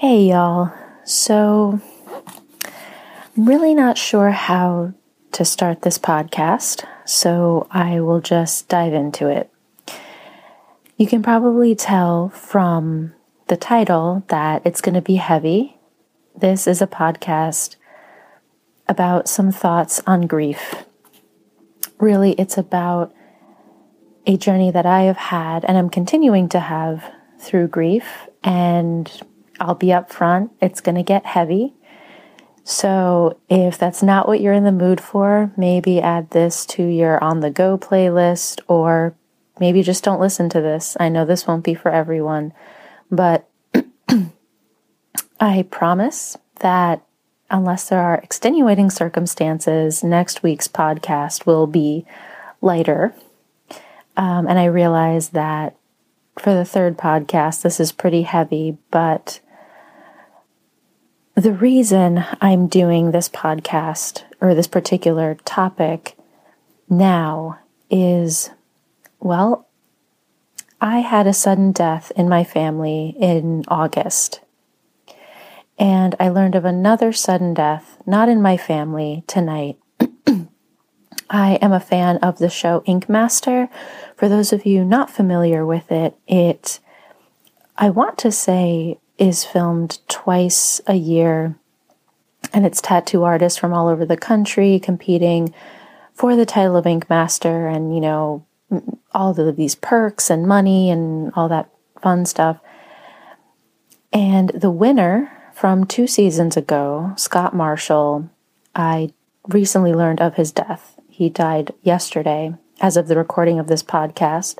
Hey, y'all. So, I'm really not sure how to start this podcast, so I will just dive into it. You can probably tell from the title that it's going to be heavy. This is a podcast about some thoughts on grief. Really, it's about a journey that I have had and I'm continuing to have through grief and I'll be upfront, it's going to get heavy. So, if that's not what you're in the mood for, maybe add this to your on the go playlist, or maybe just don't listen to this. I know this won't be for everyone, but I promise that unless there are extenuating circumstances, next week's podcast will be lighter. Um, and I realize that for the third podcast, this is pretty heavy, but the reason I'm doing this podcast or this particular topic now is well, I had a sudden death in my family in August. And I learned of another sudden death, not in my family, tonight. I am a fan of the show Ink Master. For those of you not familiar with it, it I want to say is filmed twice a year, and it's tattoo artists from all over the country competing for the title of Ink Master, and you know all of these perks and money and all that fun stuff. And the winner from two seasons ago, Scott Marshall, I recently learned of his death. He died yesterday as of the recording of this podcast.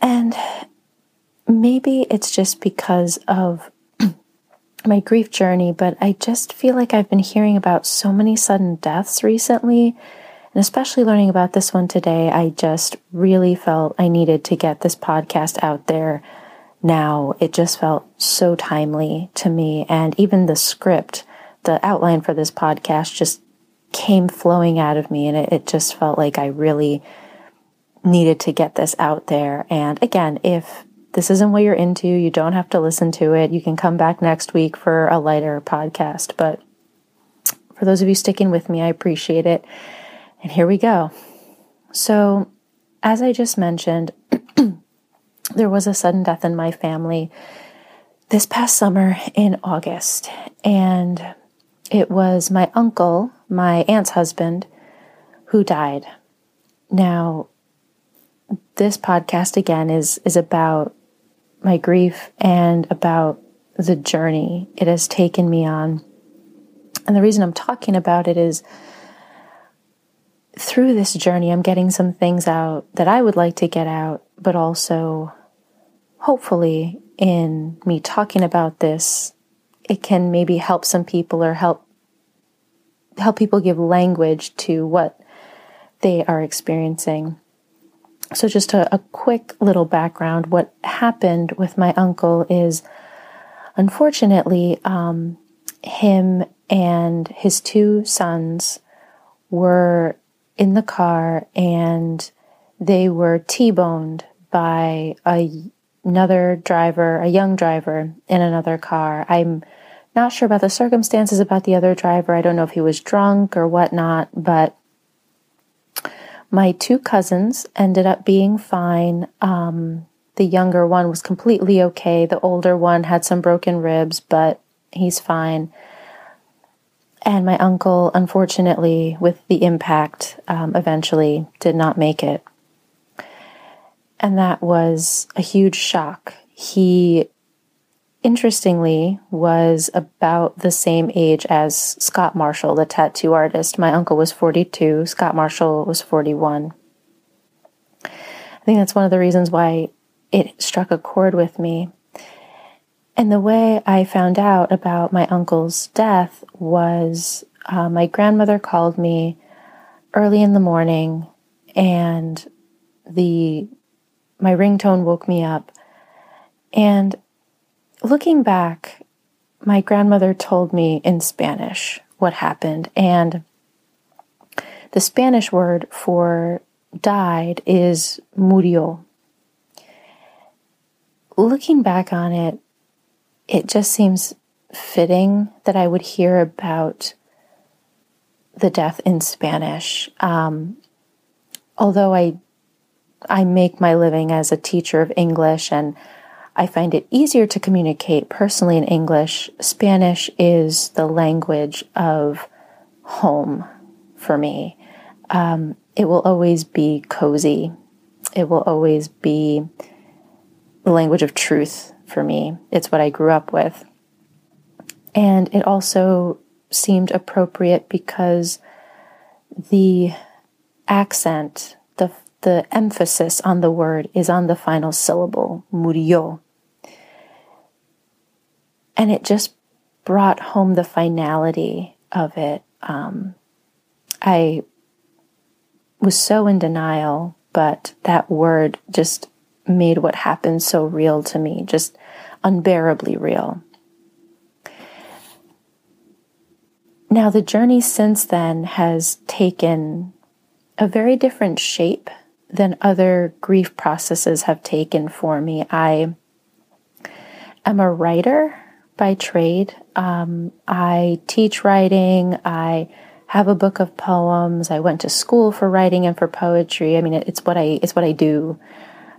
And maybe it's just because of my grief journey, but I just feel like I've been hearing about so many sudden deaths recently. And especially learning about this one today, I just really felt I needed to get this podcast out there now. It just felt so timely to me. And even the script, the outline for this podcast just came flowing out of me. And it, it just felt like I really needed to get this out there. And again, if this isn't what you're into, you don't have to listen to it. You can come back next week for a lighter podcast. But for those of you sticking with me, I appreciate it. And here we go. So, as I just mentioned, there was a sudden death in my family this past summer in August. And it was my uncle, my aunt's husband, who died. Now, this podcast again is is about my grief and about the journey it has taken me on. And the reason I'm talking about it is through this journey, I'm getting some things out that I would like to get out, but also hopefully in me talking about this, it can maybe help some people or help help people give language to what they are experiencing. So, just a, a quick little background what happened with my uncle is unfortunately, um, him and his two sons were in the car and they were T boned by a, another driver, a young driver in another car. I'm not sure about the circumstances about the other driver. I don't know if he was drunk or whatnot, but my two cousins ended up being fine. Um, the younger one was completely okay. The older one had some broken ribs, but he's fine. And my uncle, unfortunately, with the impact, um, eventually did not make it. And that was a huge shock. He interestingly, was about the same age as Scott Marshall, the tattoo artist. My uncle was 42, Scott Marshall was 41. I think that's one of the reasons why it struck a chord with me. And the way I found out about my uncle's death was uh, my grandmother called me early in the morning, and the my ringtone woke me up. And looking back, my grandmother told me in Spanish what happened, and the Spanish word for died is murió. looking back on it, it just seems fitting that I would hear about the death in Spanish. Um, although I I make my living as a teacher of English and I find it easier to communicate personally in English. Spanish is the language of home for me. Um, it will always be cozy. It will always be the language of truth for me. It's what I grew up with. And it also seemed appropriate because the accent, the, emphasis on the word is on the final syllable, murió. And it just brought home the finality of it. Um, I was so in denial, but that word just made what happened so real to me, just unbearably real. Now, the journey since then has taken a very different shape than other grief processes have taken for me. I am a writer by trade. Um, I teach writing. I have a book of poems. I went to school for writing and for poetry. I mean, it, it's what I it's what I do.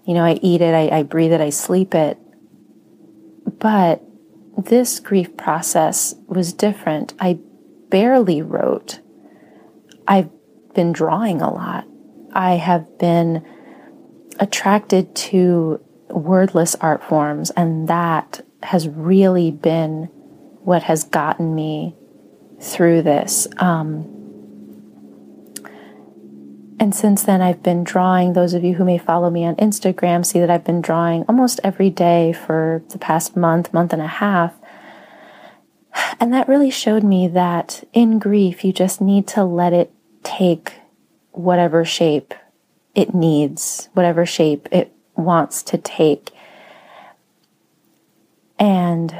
You know, I eat it, I, I breathe it, I sleep it. But this grief process was different. I barely wrote. I've been drawing a lot. I have been attracted to wordless art forms, and that has really been what has gotten me through this. Um, and since then, I've been drawing. Those of you who may follow me on Instagram see that I've been drawing almost every day for the past month, month and a half. And that really showed me that in grief, you just need to let it take whatever shape it needs, whatever shape it wants to take. And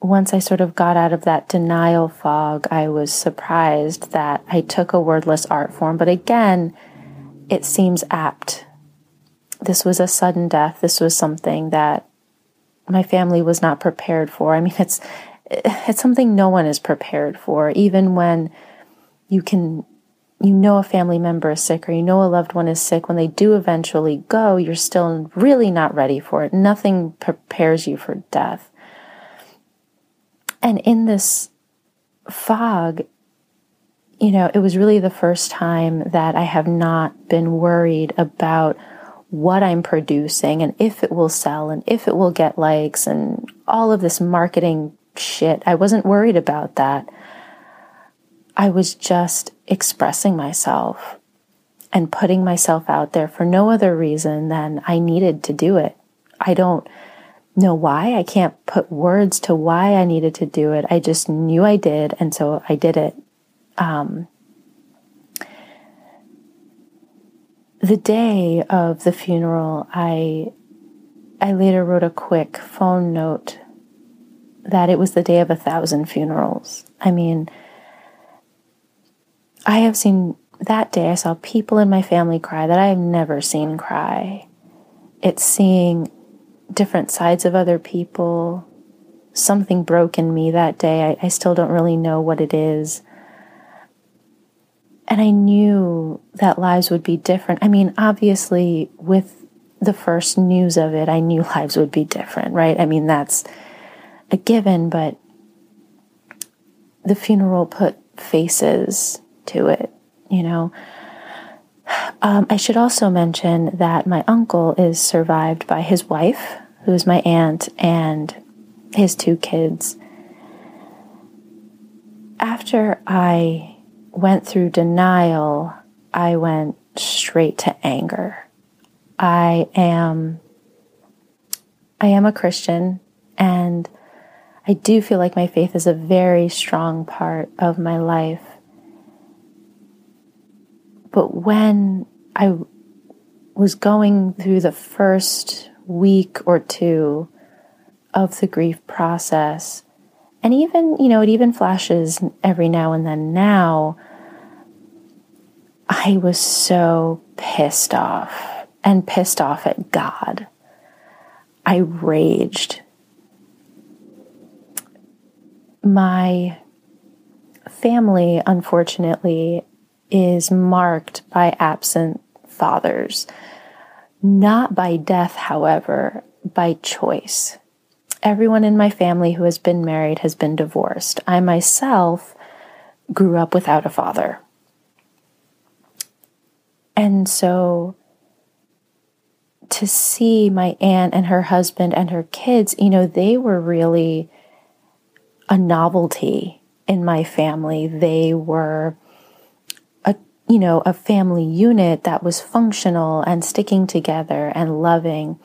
once I sort of got out of that denial fog, I was surprised that I took a wordless art form. But again, it seems apt. This was a sudden death. This was something that my family was not prepared for. I mean, it's it's something no one is prepared for. Even when you can, you know, a family member is sick or you know a loved one is sick. When they do eventually go, you're still really not ready for it. Nothing prepares you for death. And in this fog, you know, it was really the first time that I have not been worried about what I'm producing and if it will sell and if it will get likes and all of this marketing shit. I wasn't worried about that. I was just expressing myself and putting myself out there for no other reason than I needed to do it. I don't know why. I can't put words to why I needed to do it. I just knew I did, and so I did it. Um, the day of the funeral, I I later wrote a quick phone note that it was the day of a thousand funerals. I mean, I have seen that day. I saw people in my family cry that I have never seen cry. It's seeing different sides of other people. Something broke in me that day. I, I still don't really know what it is. And I knew that lives would be different. I mean, obviously, with the first news of it, I knew lives would be different, right? I mean, that's a given, but the funeral put faces to it, you know. Um, I should also mention that my uncle is survived by his wife, who is my aunt, and his two kids. After I went through denial, I went straight to anger. I am I am a Christian and I do feel like my faith is a very strong part of my life. But when I was going through the first week or two of the grief process, and even, you know, it even flashes every now and then now, I was so pissed off and pissed off at God. I raged. My family, unfortunately, is marked by absent fathers. Not by death, however, by choice. Everyone in my family who has been married has been divorced. I myself grew up without a father. And so to see my aunt and her husband and her kids, you know, they were really a novelty in my family. They were you know, a family unit that was functional and sticking together and loving.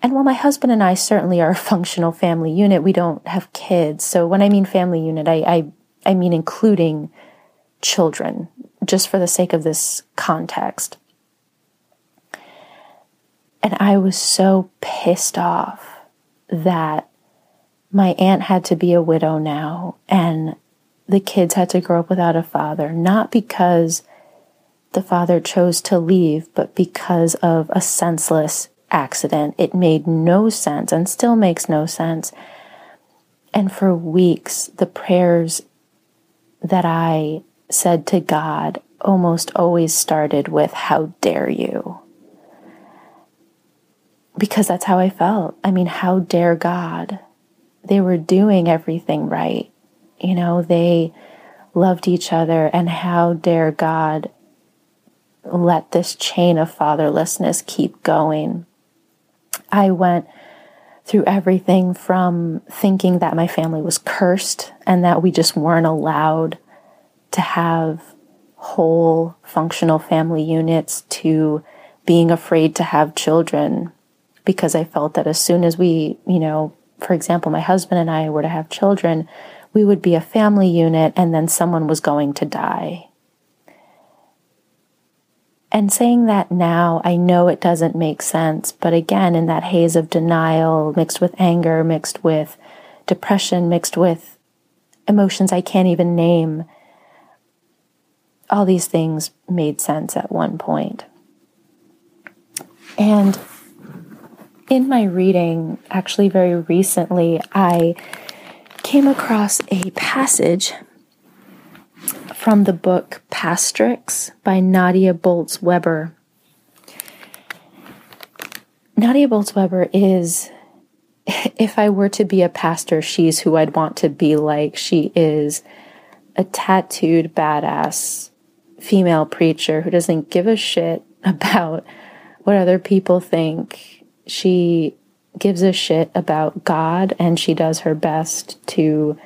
And while my husband and I certainly are a functional family unit, we don't have kids. So when I mean family unit, I, I, I mean including children, just for the sake of this context. And I was so pissed off that my aunt had to be a widow now and the kids had to grow up without a father, not because the father chose to leave, but because of a senseless accident. It made no sense and still makes no sense. And for weeks, the prayers that I said to God almost always started with, How dare you? because that's how I felt. I mean, how dare God? They were doing everything right. You know, they loved each other, and how dare God let this chain of fatherlessness keep going? I went through everything from thinking that my family was cursed and that we just weren't allowed to have whole functional family units to being afraid to have children because I felt that as soon as we, you know, for example, my husband and I were to have children, we would be a family unit and then someone was going to die. And saying that now, I know it doesn't make sense, but again, in that haze of denial, mixed with anger, mixed with depression, mixed with emotions I can't even name, all these things made sense at one point. And in my reading, actually, very recently, I came across a passage from the book Pastrix by Nadia Bolz Weber. Nadia Bolz Weber is, if I were to be a pastor, she's who I'd want to be like. She is a tattooed, badass female preacher who doesn't give a shit about what other people think she gives a shit about God and she does her best to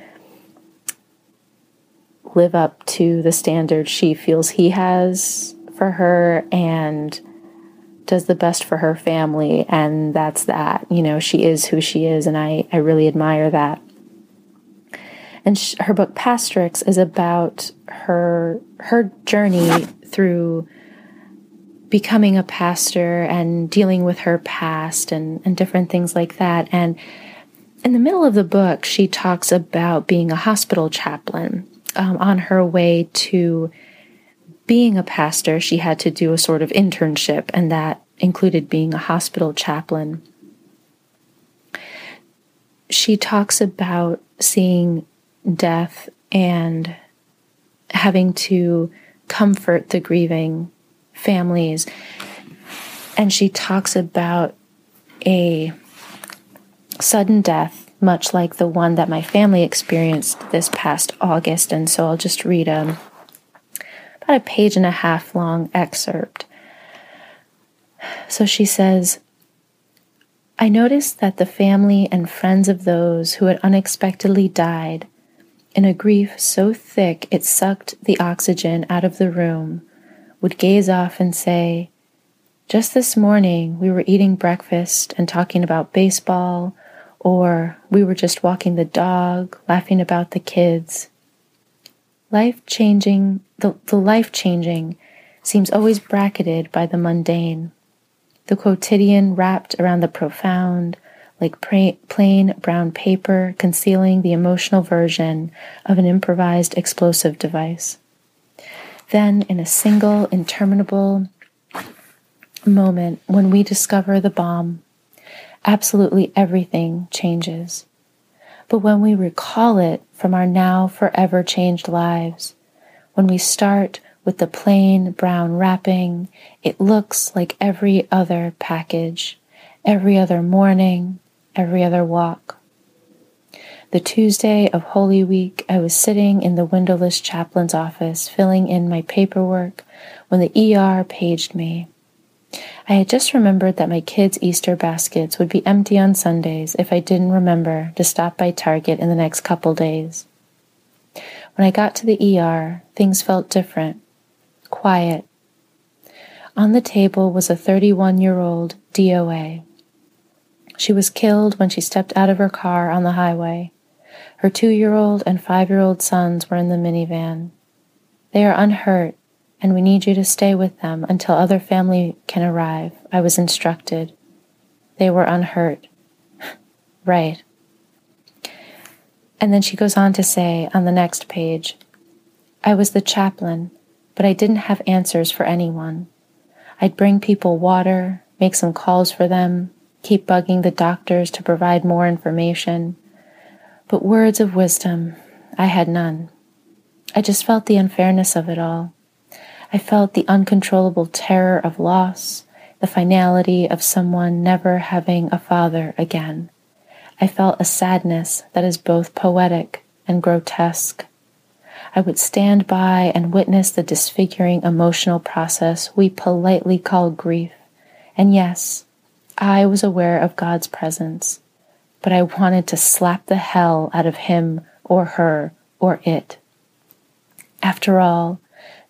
live up to the standard she feels he has for her and does the best for her family and that's that you know she is who she is and i i really admire that and sh- her book pastrix is about her her journey through becoming a pastor and dealing with her past and, and different things like that. And in the middle of the book, she talks about being a hospital chaplain. Um, on her way to being a pastor, she had to do a sort of internship, and that included being a hospital chaplain. She talks about seeing death and having to comfort the grieving families. And she talks about a sudden death, much like the one that my family experienced this past August. And so I'll just read um, about a page and a half long excerpt. So she says, I noticed that the family and friends of those who had unexpectedly died, in a grief so thick it sucked the oxygen out of the room, would gaze off and say, Just this morning we were eating breakfast and talking about baseball, or we were just walking the dog, laughing about the kids. Life changing, the, the life changing seems always bracketed by the mundane, the quotidian wrapped around the profound, like pra- plain brown paper concealing the emotional version of an improvised explosive device. Then, in a single, interminable moment, when we discover the bomb, absolutely everything changes. But when we recall it from our now forever changed lives, when we start with the plain brown wrapping, it looks like every other package, every other morning, every other walk. The Tuesday of Holy Week, I was sitting in the windowless chaplain's office filling in my paperwork when the ER paged me. I had just remembered that my kids' Easter baskets would be empty on Sundays if I didn't remember to stop by Target in the next couple days. When I got to the ER, things felt different, quiet. On the table was a 31 year old DOA. She was killed when she stepped out of her car on the highway. Her two year old and five year old sons were in the minivan. They are unhurt, and we need you to stay with them until other family can arrive, I was instructed. They were unhurt. right. And then she goes on to say on the next page I was the chaplain, but I didn't have answers for anyone. I'd bring people water, make some calls for them, keep bugging the doctors to provide more information. But words of wisdom, I had none. I just felt the unfairness of it all. I felt the uncontrollable terror of loss, the finality of someone never having a father again. I felt a sadness that is both poetic and grotesque. I would stand by and witness the disfiguring emotional process we politely call grief. And yes, I was aware of God's presence but I wanted to slap the hell out of him or her or it. After all,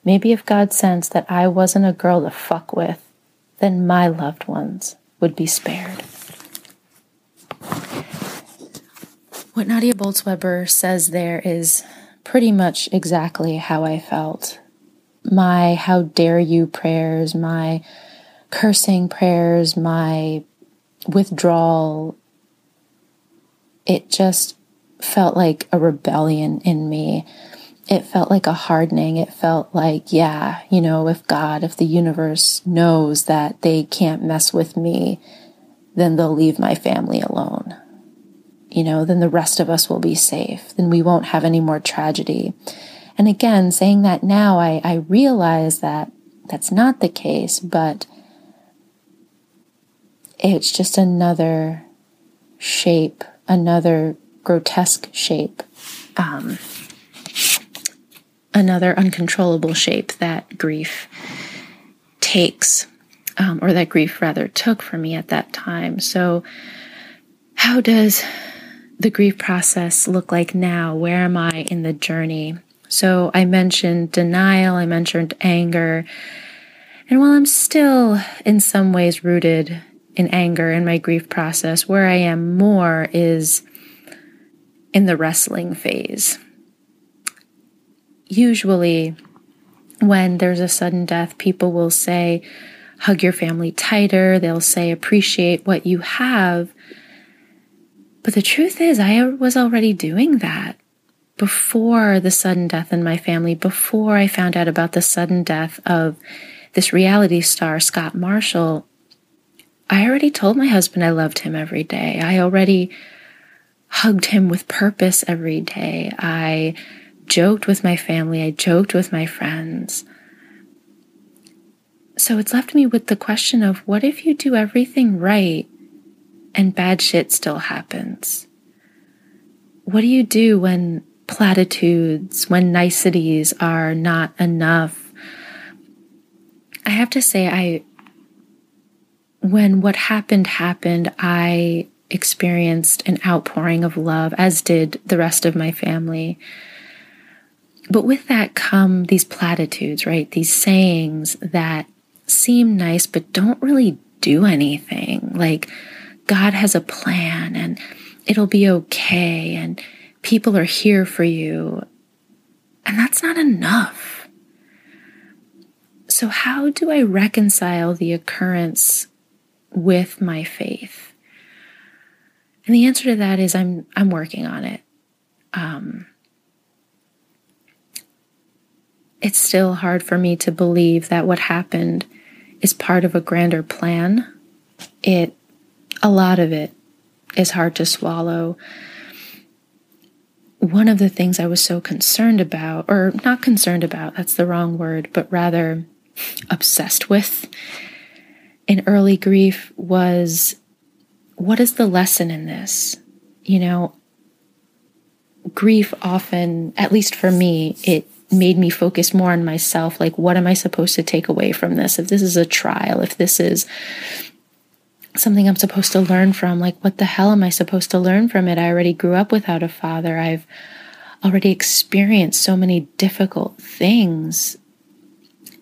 maybe if God sensed that I wasn't a girl to fuck with, then my loved ones would be spared. What Nadia Bolz-Weber says there is pretty much exactly how I felt. My how dare you prayers, my cursing prayers, my withdrawal it just felt like a rebellion in me. It felt like a hardening. It felt like, yeah, you know, if God, if the universe knows that they can't mess with me, then they'll leave my family alone. You know, then the rest of us will be safe. Then we won't have any more tragedy. And again, saying that now, I, I realize that that's not the case, but it's just another shape another grotesque shape, um, another uncontrollable shape that grief takes, um, or that grief rather took for me at that time. So, how does the grief process look like now? Where am I in the journey? So, I mentioned denial, I mentioned anger. And while I'm still in some ways rooted in anger in my grief process. Where I am more is in the wrestling phase. Usually, when there's a sudden death, people will say, hug your family tighter. They'll say, appreciate what you have. But the truth is, I was already doing that before the sudden death in my family, before I found out about the sudden death of this reality star, Scott Marshall. I already told my husband I loved him every day. I already hugged him with purpose every day. I joked with my family. I joked with my friends. So it's left me with the question of what if you do everything right and bad shit still happens? What do you do when platitudes, when niceties are not enough? I have to say, I when what happened happened, I experienced an outpouring of love, as did the rest of my family. But with that come these platitudes, right? These sayings that seem nice, but don't really do anything. Like, God has a plan and it'll be okay, and people are here for you. And that's not enough. So, how do I reconcile the occurrence with my faith? And the answer to that is I'm I'm working on it. Um, it's still hard for me to believe that what happened is part of a grander plan. It a lot of it is hard to swallow. One of the things I was so concerned about, or not concerned about, that's the wrong word, but rather obsessed with in early grief was what is the lesson in this? You know, grief often, at least for me, it made me focus more on myself. Like, what am I supposed to take away from this? If this is a trial, if this is something I'm supposed to learn from, like, what the hell am I supposed to learn from it? I already grew up without a father. I've already experienced so many difficult things.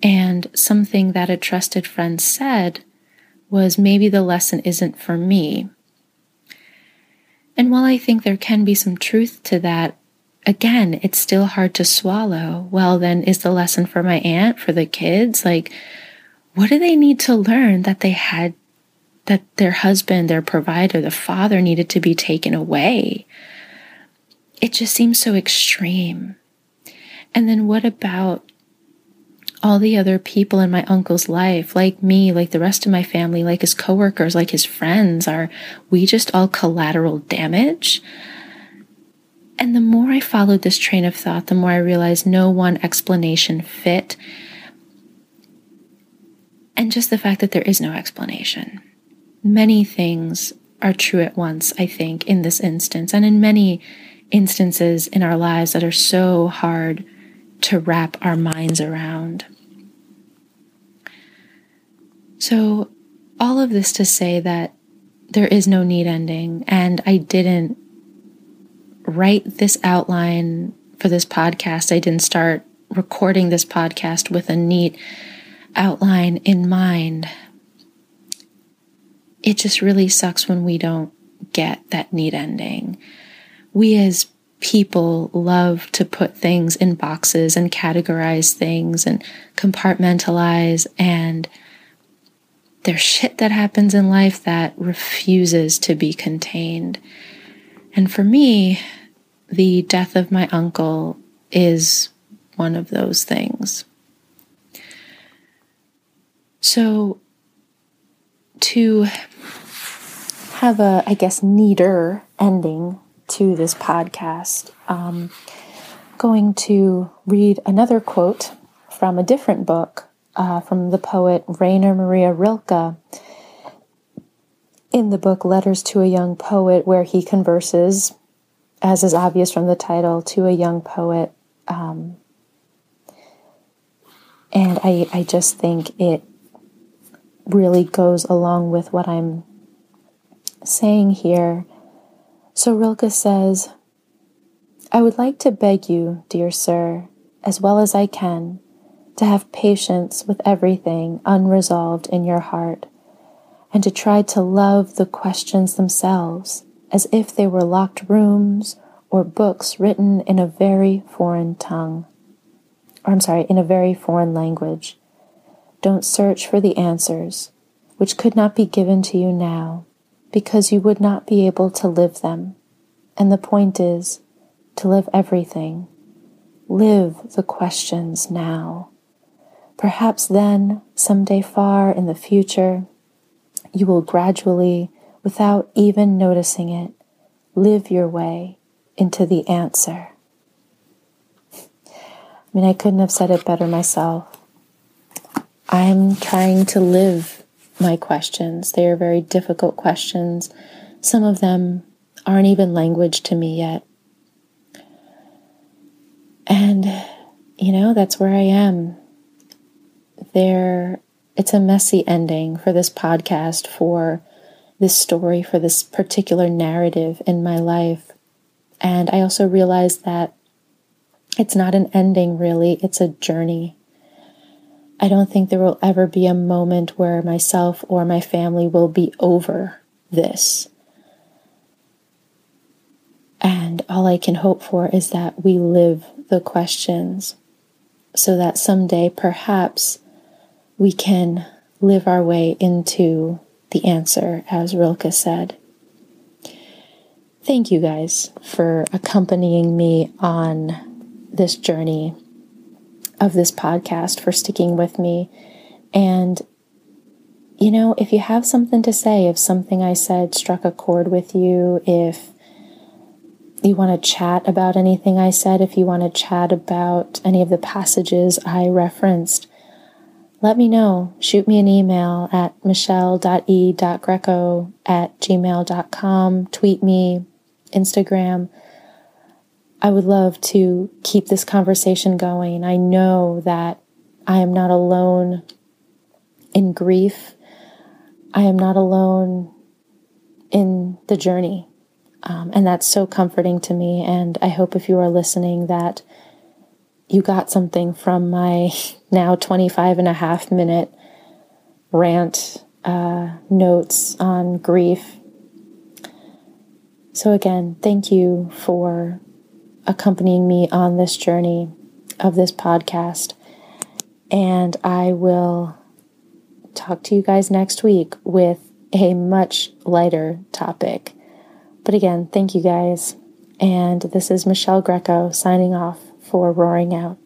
And something that a trusted friend said was maybe the lesson isn't for me. And while I think there can be some truth to that, again, it's still hard to swallow. Well, then, is the lesson for my aunt, for the kids? Like, what do they need to learn that they had, that their husband, their provider, the father needed to be taken away? It just seems so extreme. And then what about all the other people in my uncle's life, like me, like the rest of my family, like his coworkers, like his friends, are we just all collateral damage? And the more I followed this train of thought, the more I realized no one explanation fit. And just the fact that there is no explanation. Many things are true at once, I think, in this instance, and in many instances in our lives that are so hard to wrap our minds around. So, all of this to say that there is no need ending, and I didn't write this outline for this podcast. I didn't start recording this podcast with a neat outline in mind. It just really sucks when we don't get that neat ending. We as people love to put things in boxes and categorize things and compartmentalize and there's shit that happens in life that refuses to be contained. And for me, the death of my uncle is one of those things. So, to have a, I guess, neater ending to this podcast, um, going to read another quote from a different book uh, from the poet Rainer Maria Rilke in the book Letters to a Young Poet, where he converses, as is obvious from the title, to a young poet. Um, and I, I just think it really goes along with what I'm saying here so Rilke says, I would like to beg you, dear sir, as well as I can, to have patience with everything unresolved in your heart, and to try to love the questions themselves as if they were locked rooms or books written in a very foreign tongue. Or, I'm sorry, in a very foreign language. Don't search for the answers, which could not be given to you now, because you would not be able to live them. And the point is to live everything. Live the questions now. Perhaps then, someday far in the future, you will gradually, without even noticing it, live your way into the answer. I mean, I couldn't have said it better myself. I'm trying to live my questions. They are very difficult questions. Some of them aren't even language to me yet. And, you know, that's where I am. There, it's a messy ending for this podcast, for this story, for this particular narrative in my life. And I also realized that it's not an ending, really, it's a journey. I don't think there will ever be a moment where myself or my family will be over this. And all I can hope for is that we live the questions so that someday perhaps we can live our way into the answer, as Rilke said. Thank you guys for accompanying me on this journey of this podcast for sticking with me. And you know, if you have something to say, if something I said struck a chord with you, if you want to chat about anything I said, if you want to chat about any of the passages I referenced, let me know. Shoot me an email at michelle.e.greco at gmail.com. Tweet me, Instagram. I would love to keep this conversation going. I know that I am not alone in grief. I am not alone in the journey. Um, and that's so comforting to me. And I hope if you are listening that you got something from my now 25 and a half minute rant uh, notes on grief. So, again, thank you for accompanying me on this journey of this podcast. And I will talk to you guys next week with a much lighter topic. But again, thank you guys. And this is Michelle Greco signing off for Roaring Out.